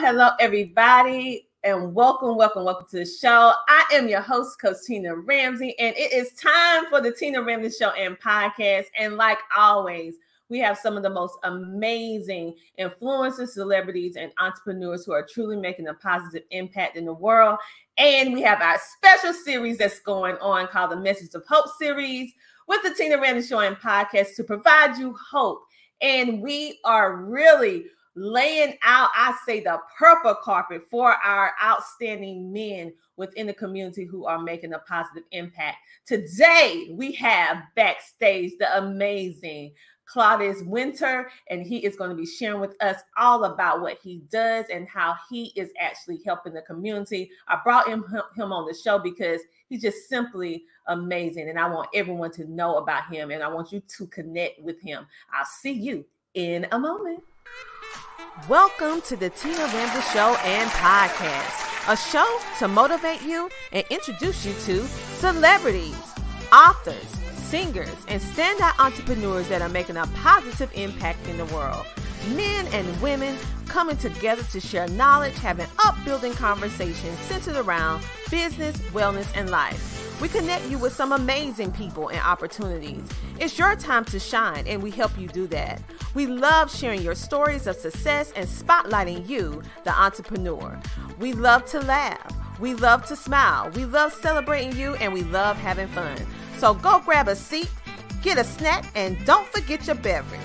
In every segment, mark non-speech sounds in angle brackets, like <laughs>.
Hello, everybody, and welcome, welcome, welcome to the show. I am your host, Coach Tina Ramsey, and it is time for the Tina Ramsey Show and podcast. And like always, we have some of the most amazing influencers, celebrities, and entrepreneurs who are truly making a positive impact in the world. And we have our special series that's going on called the Message of Hope series with the Tina Ramsey Show and podcast to provide you hope. And we are really laying out, I say, the purple carpet for our outstanding men within the community who are making a positive impact. Today, we have backstage the amazing Claudius Wynter, and he is going to be sharing with us all about what he does and how he is actually helping the community. I brought him, him on the show because he's just simply amazing, and I want everyone to know about him, and I want you to connect with him. I'll see you in a moment. Welcome to the Tina Ramsey Show and Podcast, a show to motivate you and introduce you to celebrities, authors, singers, and standout entrepreneurs that are making a positive impact in the world. Men and women coming together to share knowledge, having upbuilding conversations centered around business, wellness, and life. We connect you with some amazing people and opportunities. It's your time to shine, and we help you do that. We love sharing your stories of success and spotlighting you, the entrepreneur. We love to laugh. We love to smile. We love celebrating you, and we love having fun. So go grab a seat, get a snack, and don't forget your beverage.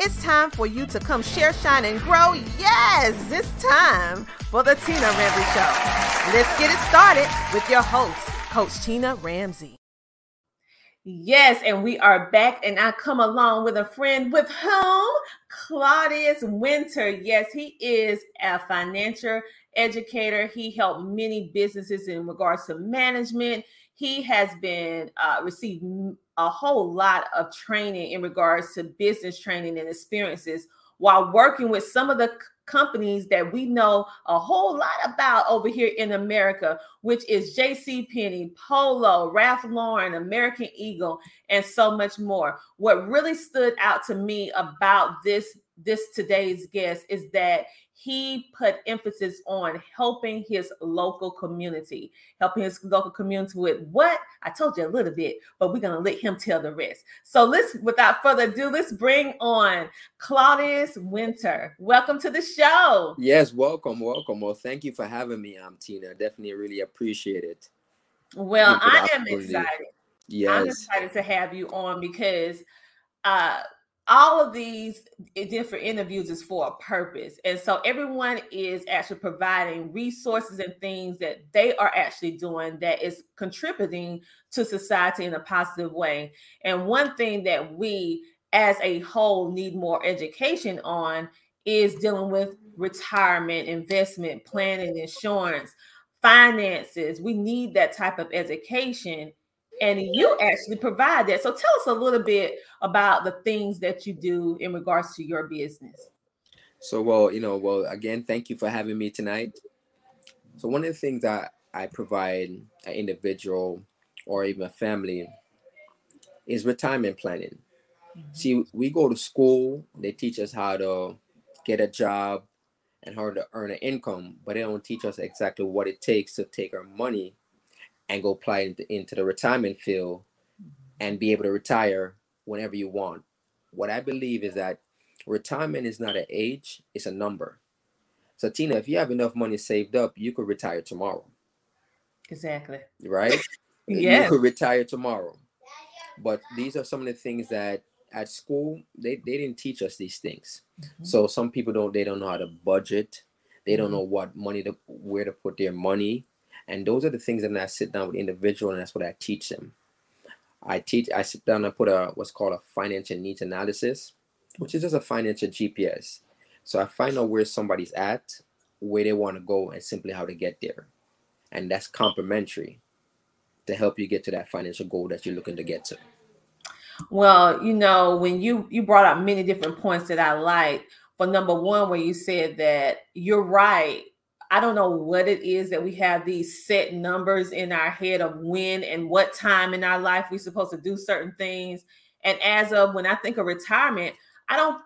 It's time for you to come share, shine, and grow. Yes, it's time for the Tina Ramsey Show. Let's get it started with your host, Coach Tina Ramsey. Yes, and we are back, and I come along with a friend with whom Claudius Wynter. Yes, he is a financial educator. He helped many businesses in regards to management. He has been uh, received a whole lot of training in regards to business training and experiences while working with some of the companies that we know a whole lot about over here in America, which is J.C. Penney, Polo, Ralph Lauren, American Eagle, and so much more. What really stood out to me about this this today's guest is that he put emphasis on helping his local community, helping his local community with what I told you a little bit, but we're to let him tell the rest. So let's, without further ado, let's bring on Claudius Wynter. Welcome to the show. Yes, welcome, welcome. Well, thank you for having me, I'm Tina. Definitely really appreciate it. Well, I am excited. Yes. I'm excited to have you on because uh all of these different interviews is for a purpose. And so everyone is actually providing resources and things that they are actually doing that is contributing to society in a positive way. And one thing that we as a whole need more education on is dealing with retirement, investment, planning, insurance, finances. We need that type of education and you actually provide that. So tell us a little bit about the things that you do in regards to your business. So, well, you know, well, again, thank you for having me tonight. So, one of the things that I provide an individual or even a family is retirement planning. Mm-hmm. See, we go to school, they teach us how to get a job and how to earn an income, but they don't teach us exactly what it takes to take our money and go apply into, into the retirement field and be able to retire whenever you want. What I believe is that retirement is not an age, it's a number. So Tina, if you have enough money saved up, you could retire tomorrow. Exactly. Right? <laughs> yeah. You could retire tomorrow. But these are some of the things that at school they, they didn't teach us these things. Mm-hmm. So some people don't they don't know how to budget. They don't mm-hmm. know what money to where to put their money. And those are the things that I sit down with individual and that's what I teach them. I teach I sit down and put a what's called a financial needs analysis, which is just a financial GPS. So I find out where somebody's at, where they want to go, and simply how to get there. And that's complementary to help you get to that financial goal that you're looking to get to. Well, you know, when you you brought up many different points that I like. For number one, where you said that you're right I don't know what it is that we have these set numbers in our head of when and what time in our life we're supposed to do certain things. And as of when I think of retirement, I don't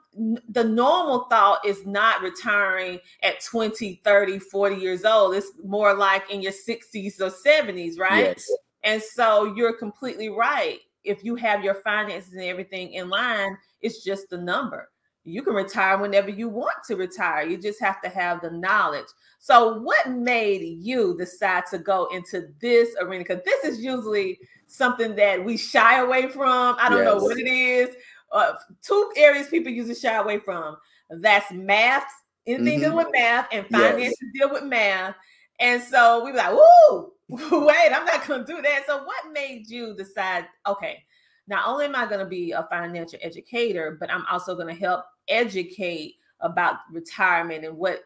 the normal thought is not retiring at 20, 30, 40 years old. It's more like in your 60s or 70s, right? Yes. And so you're completely right. If you have your finances and everything in line, it's just the number. You can retire whenever you want to retire. You just have to have the knowledge. So, what made you decide to go into this arena? Because this is usually something that we shy away from. I don't yes. know what it is. Uh, two areas people usually shy away from. That's math, anything mm-hmm. dealing with math, and finances yes. deal with math. And so we were like, "Woo, <laughs> wait, I'm not going to do that." So, what made you decide? Okay, not only am I going to be a financial educator, but I'm also going to help educate about retirement and what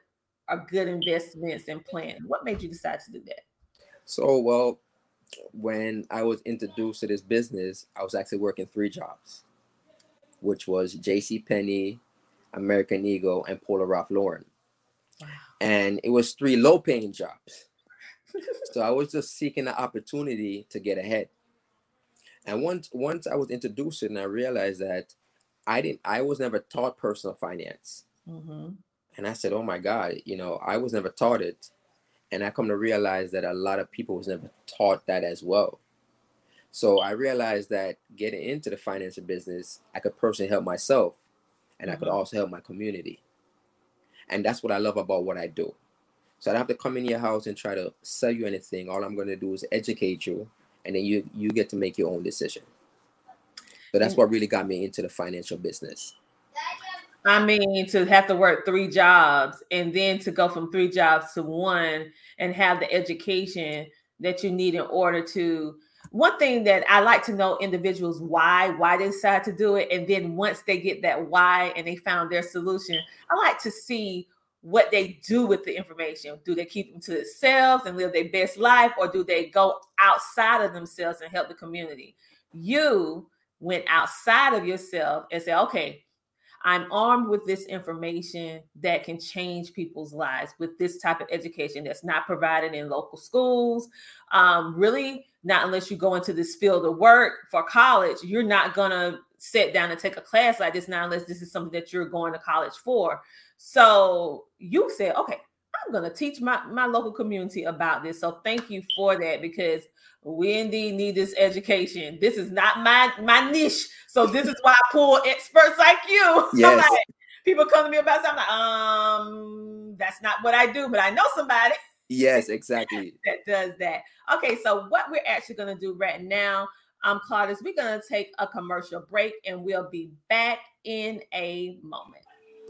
are good investments and plans. What made you decide to do that? So, well, when I was introduced to this business, I was actually working three jobs, which was J.C. Penney, American Eagle, and Polo Ralph Lauren. Wow. And it was three low-paying jobs. so I was just seeking the opportunity to get ahead. And once once I was introduced and I realized that I didn't I was never taught personal finance. Mm-hmm. And I said, Oh my God, you know, I was never taught it. And I come to realize that a lot of people was never taught that as well. So I realized that getting into the financial business, I could personally help myself and mm-hmm. I could mm-hmm. also help my community. And that's what I love about what I do. So I don't have to come in your house and try to sell you anything. All I'm going to do is educate you and then you you get to make your own decision. So that's mm. what really got me into the financial business. I mean, to have to work three jobs and then to go from three jobs to one and have the education that you need in order to. One thing that I like to know individuals why, why they decide to do it. And then once they get that why and they found their solution, I like to see what they do with the information. Do they keep them to themselves and live their best life, or do they go outside of themselves and help the community? You went outside of yourself and said, okay, I'm armed with this information that can change people's lives with this type of education that's not provided in local schools. Um, really, not unless you go into this field of work for college, you're not going to sit down and take a class like this, not unless this is something that you're going to college for. So you said, okay, I'm going to teach my, my local community about this. So thank you for that because we indeed need this education. This is not my my niche. So this is why I pull experts like you. <laughs> Yes. like, people come to me about something I'm like, um, that's not what I do, but I know somebody. <laughs> Yes, exactly. that does that. Okay, so what we're actually going to do right now, um, Claudius, we're going to take a commercial break and we'll be back in a moment.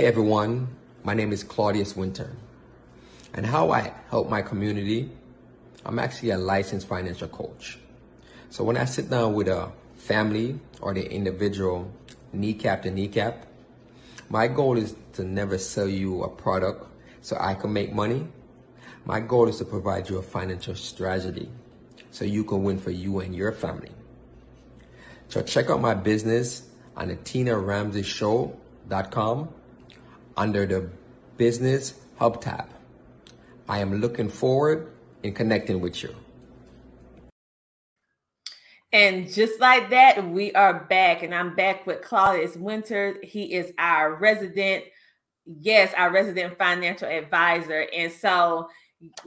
Hey everyone, my name is Claudius Wynter. And how I help my community, I'm actually a licensed financial coach. So when I sit down with a family or the individual kneecap to kneecap, my goal is to never sell you a product so I can make money, My goal is to provide you a financial strategy so you can win for you and your family. So check out my business on the TinaRamseyShow.com under the Business Hub tab. I am looking forward in connecting with you. And just like that, we are back, and I'm back with Claudius Wynter. He is our resident, yes, our resident financial advisor. And so,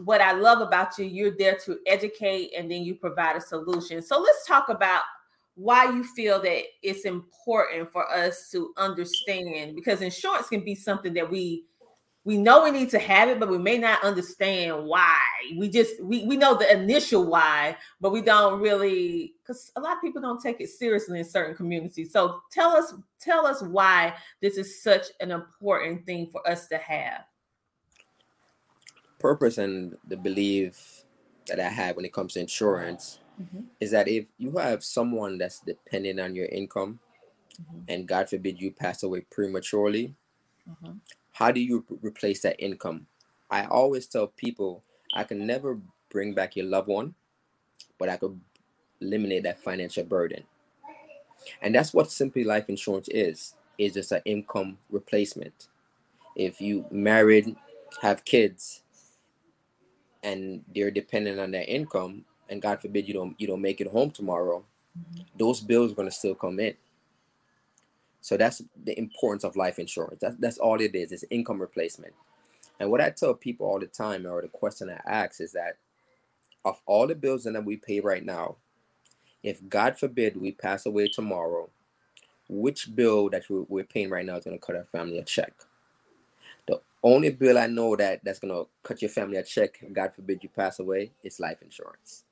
what I love about you, you're there to educate and then you provide a solution. So, let's talk about why you feel that it's important for us to understand because insurance can be something that we we know we need to have it but we may not understand why. We just we, we know the initial why but we don't really because a lot of people don't take it seriously in certain communities. So tell us tell us why this is such an important thing for us to have. Purpose and the belief that i have when it comes to insurance mm-hmm. is that if you have someone that's dependent on your income mm-hmm. and god forbid you pass away prematurely mm-hmm. how do you replace that income i always tell people i can never bring back your loved one but i could eliminate that financial burden and that's what simply life insurance is is just an income replacement if you married have kids and they're dependent on their income and God forbid you don't you don't make it home tomorrow, those bills are going to still come in. So that's the importance of life insurance. That's that's all it is. It's income replacement. And what I tell people all the time, or the question I ask, is that of all the bills that we pay right now, if God forbid we pass away tomorrow, which bill that we're paying right now is going to cut our family a check? The only bill I know that that's going to cut your family a check, God forbid you pass away, is life insurance.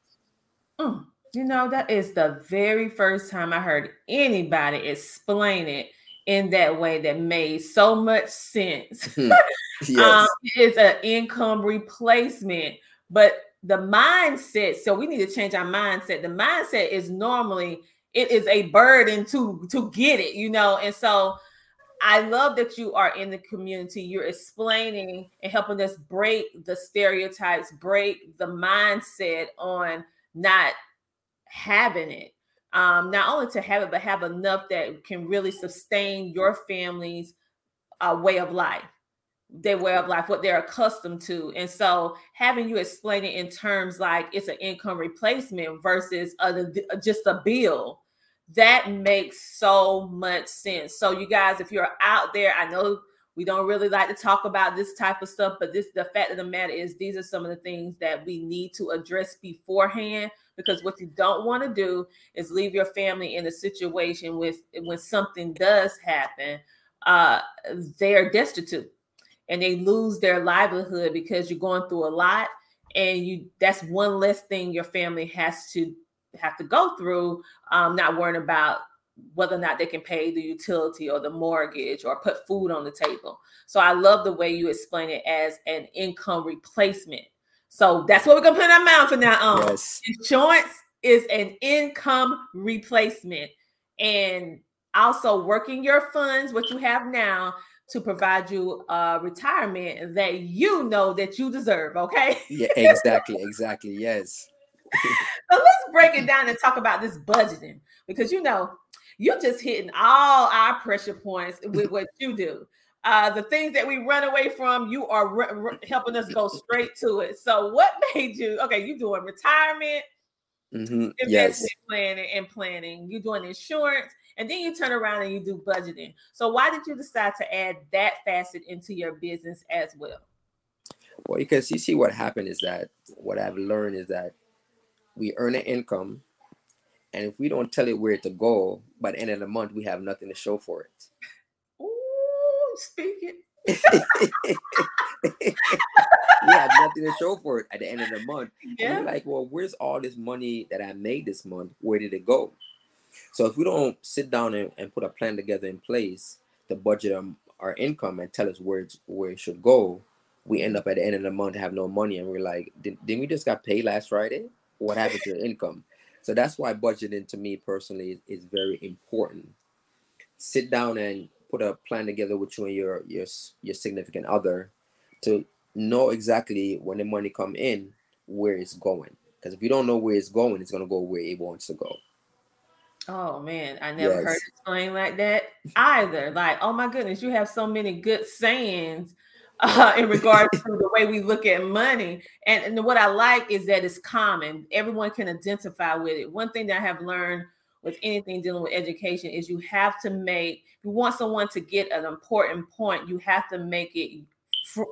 Mm, you know, that is the very first time I heard anybody explain it in that way that made so much sense. Hmm. <laughs> yes. um, it's an income replacement, but the mindset. So we need to change our mindset. The mindset is normally it is a burden to to get it, you know, and so. I love that you are in the community. You're explaining and helping us break the stereotypes, break the mindset on not having it. Um, not only to have it, but have enough that can really sustain your family's uh, way of life, their way of life, what they're accustomed to. And so, having you explain it in terms like it's an income replacement versus a, just a bill, that makes so much sense. So, you guys, if you're out there, I know we don't really like to talk about this type of stuff, but this the fact of the matter is these are some of the things that we need to address beforehand because what you don't want to do is leave your family in a situation with when something does happen, uh, they're destitute and they lose their livelihood because you're going through a lot and you that's one less thing your family has to have to go through um, not worrying about whether or not they can pay the utility or the mortgage or put food on the table. So I love the way you explain it as an income replacement. So that's what we're gonna put in our mouth from now on. Yes. Insurance is an income replacement, and also working your funds, what you have now, to provide you a retirement that you know that you deserve. Okay. Yeah, <laughs> exactly, exactly. Yes. so let's break it down and talk about this budgeting because you know you're just hitting all our pressure points with what you do. Uh, the things that we run away from, you are re- re- helping us go straight to it. So, what made you? Okay, you're doing retirement, mm-hmm. investment yes. planning, and planning. You're doing insurance, and then you turn around and you do budgeting. So, why did you decide to add that facet into your business as well? Well, because you see, what happened is that what I've learned is that we earn an income and if we don't tell it where to go, by the end of the month, we have nothing to show for it. Ooh, speaking. <laughs> <laughs> we have nothing to show for it at the end of the month. Yeah. And we're like, well, where's all this money that I made this month? Where did it go? So if we don't sit down and, and put a plan together in place to budget um, our income and tell us where where it should go, we end up at the end of the month have no money, and we're like, Did, didn't we just got paid last Friday? What happened to the income? So that's why budgeting to me personally is, is very important. Sit down and put a plan together with you and your your your significant other to know exactly when the money come in where it's going. Because if you don't know where it's going, it's gonna go where it wants to go. Oh man, I never yes. heard it explained like that either. Like, oh my goodness, you have so many good sayings uh, <laughs> in regards to the way we look at money. And, and what I like is that it's common. Everyone can identify with it. One thing that I have learned with anything dealing with education is you have to make, if you want someone to get an important point, you have to make it fr-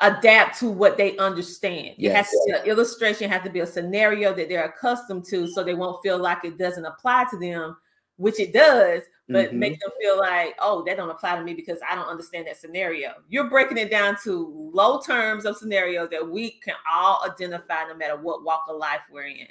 adapt to what they understand. Yes. It has to be an illustration, has to be a scenario that they're accustomed to so they won't feel like it doesn't apply to them, which it does, but mm-hmm. make them feel like, oh, that don't apply to me because I don't understand that scenario. You're breaking it down to low terms of scenarios that we can all identify no matter what walk of life we're in.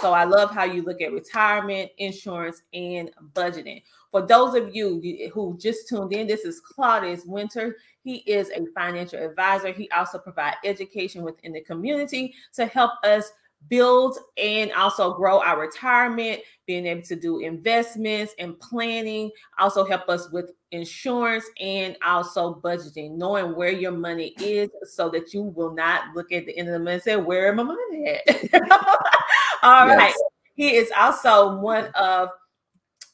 So I love how you look at retirement, insurance, and budgeting. For those of you who just tuned in, this is Claudius Wynter. He is a financial advisor. He also provides education within the community to help us build and also grow our retirement, being able to do investments and planning, also help us with insurance and also budgeting, knowing where your money is so that you will not look at the end of the month and say, Where am my money at? <laughs> All yes. right. He is also one of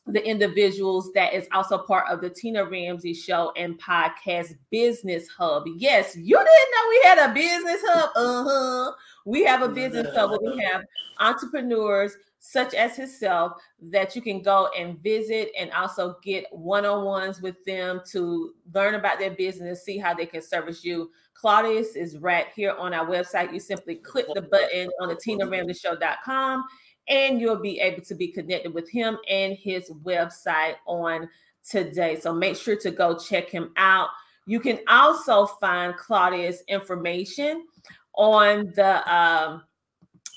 the individuals that is also part of the Tina Ramsey Show and podcast Business Hub. Yes, you didn't know we had a business hub. Uh huh. We have a business hub where we have entrepreneurs such as himself that you can go and visit and also get one-on-ones with them to learn about their business, see how they can service you. Claudius is right here on our website. You simply click the button on the TinaRamseyShow.com and you'll be able to be connected with him and his website on today. So make sure to go check him out. You can also find Claudius information on the um,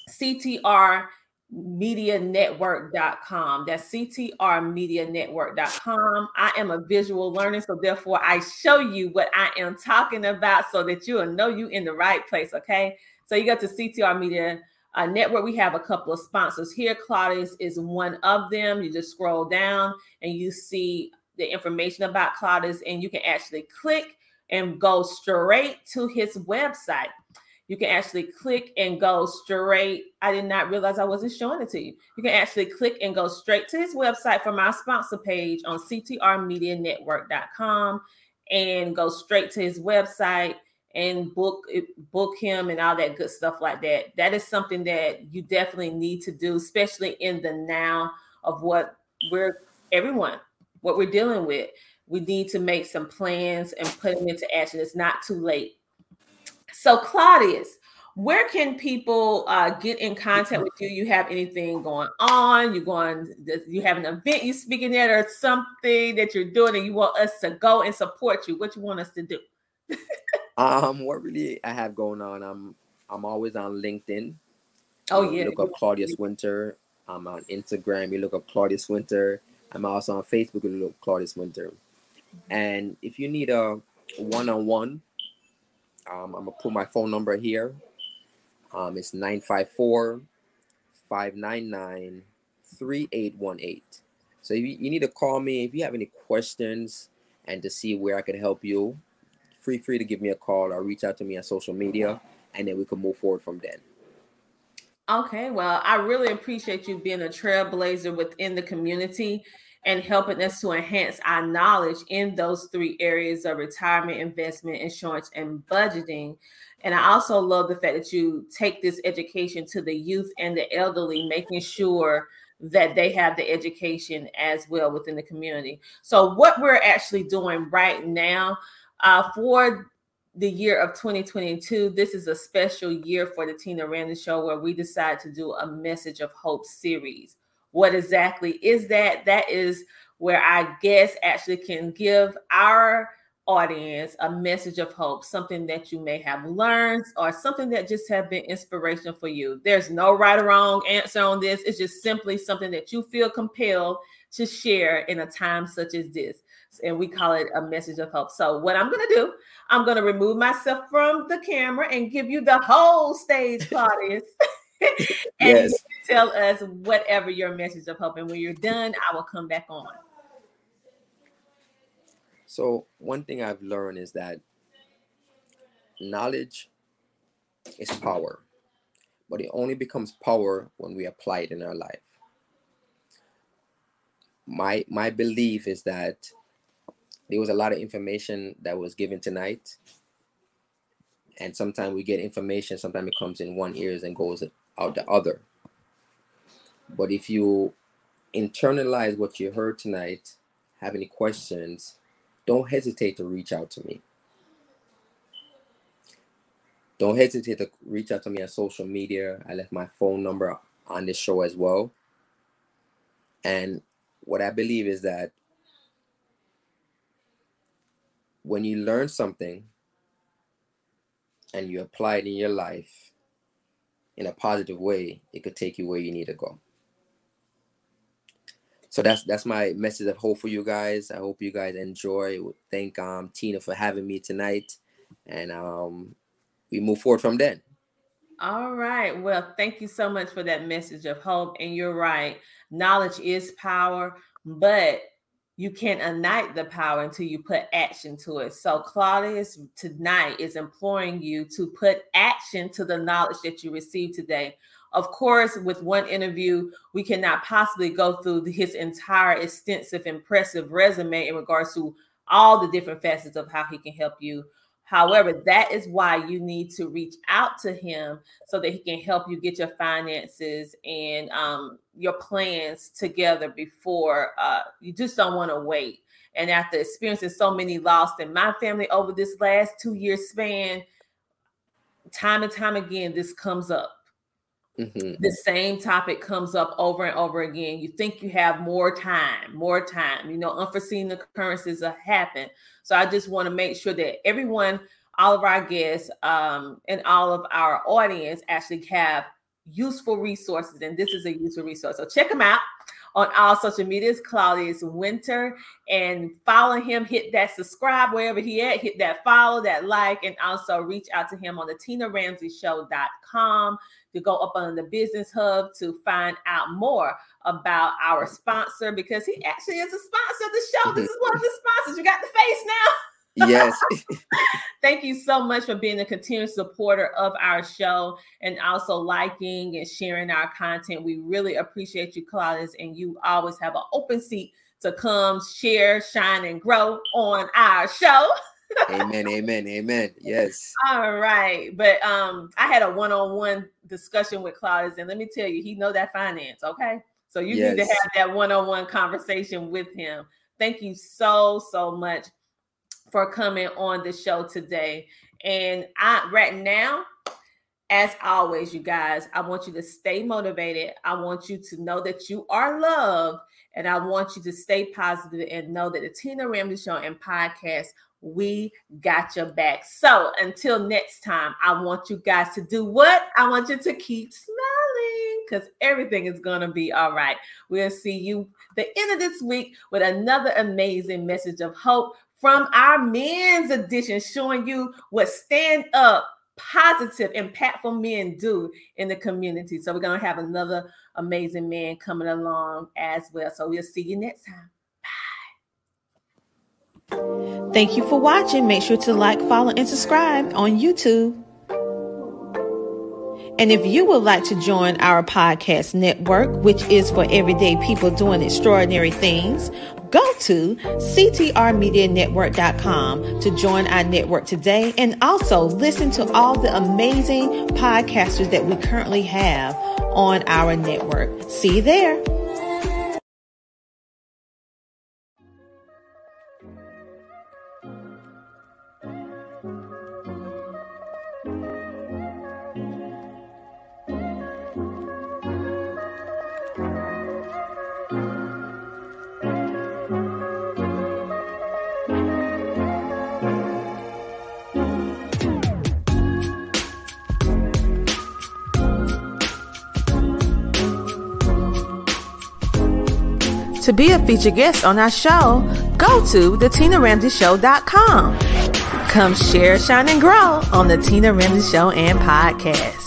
CTR network.com that's ctrmedianetwork.com i am a visual learner so therefore i show you what i am talking about so that you'll know you in the right place okay? So you go to ctr media uh, network. We have a couple of sponsors here. Claudius is one of them. You just scroll down and you see the information about claudius and you can actually click and go straight to his website you can actually click and go straight. I did not realize I wasn't showing it to you. You can actually click and go straight to his website from my sponsor page on ctrmedianetwork.com and go straight to his website and book book him and all that good stuff like that. That is something that you definitely need to do, especially in the now of what we're everyone, what we're dealing with. We need to make some plans and put them into action. It's not too late. So, Claudius, where can people uh, get in contact with you? You have anything going on? You going? You have an event you speaking at, or something that you're doing, and you want us to go and support you? What you want us to do? <laughs> um, what really I have going on? I'm I'm always on LinkedIn. Oh yeah. You look up Claudius Wynter. I'm on Instagram. You look up Claudius Wynter. I'm also on Facebook. You look up Claudius Wynter. And if you need a one-on-one um, I'm gonna put my phone number here. Um, it's 954 599 3818. So you, you need to call me if you have any questions and to see where I could help you. Free free to give me a call or reach out to me on social media, and then we can move forward from then. Okay, well, I really appreciate you being a trailblazer within the community and helping us to enhance our knowledge in those three areas of retirement, investment, insurance, and budgeting. And I also love the fact that you take this education to the youth and the elderly, making sure that they have the education as well within the community. So, what we're actually doing right now uh, for the year of 2022, this is a special year for the Tina Ramsey Show where we decide to do a Message of Hope series. What exactly is that? That is where our guests actually can give our audience a message of hope, something that you may have learned or something that just have been inspiration for you. There's no right or wrong answer on this. It's just simply something that you feel compelled to share in a time such as this. And we call it a message of hope. So, what I'm going to do, I'm going to remove myself from the camera and give you the whole stage, <laughs> Claudius. <laughs> <laughs> and yes. tell us whatever your message of hope. And when you're done, I will come back on. So, one thing I've learned is that knowledge is power, but it only becomes power when we apply it in our life. My my belief is that there was a lot of information that was given tonight, and sometimes we get information, sometimes it comes in one ears and goes the other. But if you internalize what you heard tonight, have any questions, don't hesitate to reach out to me. Don't hesitate to reach out to me on social media. I left my phone number on this show as well. And what I believe is that when you learn something and you apply it in your life in a positive way, it could take you where you need to go so that's that's my message of hope for you guys. I hope you guys enjoy. Thank um Tina for having me tonight, and um we move forward from then. All right. Well, thank you so much for that message of hope. And you're right. Knowledge is power, but you can't ignite the power until you put action to it. So Claudius tonight is imploring you to put action to the knowledge that you received today. Of course, with one interview, we cannot possibly go through his entire extensive, impressive resume in regards to all the different facets of how he can help you. However, that is why you need to reach out to him so that he can help you get your finances and um, your plans together before uh, you just don't want to wait. And after experiencing so many loss in my family over this last two year span, time and time again, this comes up Mm-hmm. The same topic comes up over and over again. You think you have more time, more time. You know, unforeseen occurrences happen. So I just want to make sure that everyone, all of our guests, um, and all of our audience actually have useful resources. And this is a useful resource. So check them out on all social medias, Claudius Wynter, and follow him. Hit that subscribe wherever he at. Hit that follow, that like, and also reach out to him on the TinaRamseyShow.com to go up on the business hub to find out more about our sponsor because he actually is a sponsor of the show. This is one of the <laughs> sponsors. You got the face now. Yes. <laughs> <laughs> Thank you so much for being a continuous supporter of our show and also liking and sharing our content. We really appreciate you, Claudius, and you always have an open seat to come share, shine, and grow on our show. Amen, amen, amen. Yes. <laughs> All right, but um, I had a one-on-one discussion with Claudius, and let me tell you, he know that finance. Okay, so you yes. need to have that one-on-one conversation with him. Thank you so so much for coming on the show today. And I right now, as always, you guys, I want you to stay motivated. I want you to know that you are loved. And I want you to stay positive and know that the Tina Ramsey Show and podcast, we got your back. So until next time, I want you guys to do what? I want you to keep smiling because everything is going to be all right. We'll see you the end of this week with another amazing message of hope from our men's edition, showing you what stand up, positive, impactful men do in the community. So we're going to have another amazing man coming along as well. So we'll see you next time. Thank you for watching. Make sure to like, follow, and subscribe on YouTube. And if you would like to join our podcast network, which is for everyday people doing extraordinary things, go to ctrmedianetwork.com to join our network today and also listen to all the amazing podcasters that we currently have on our network. See you there. To be a featured guest on our show, go to thetinaramseyshow.com. Come share, shine, and grow on the Tina Ramsey Show and podcast.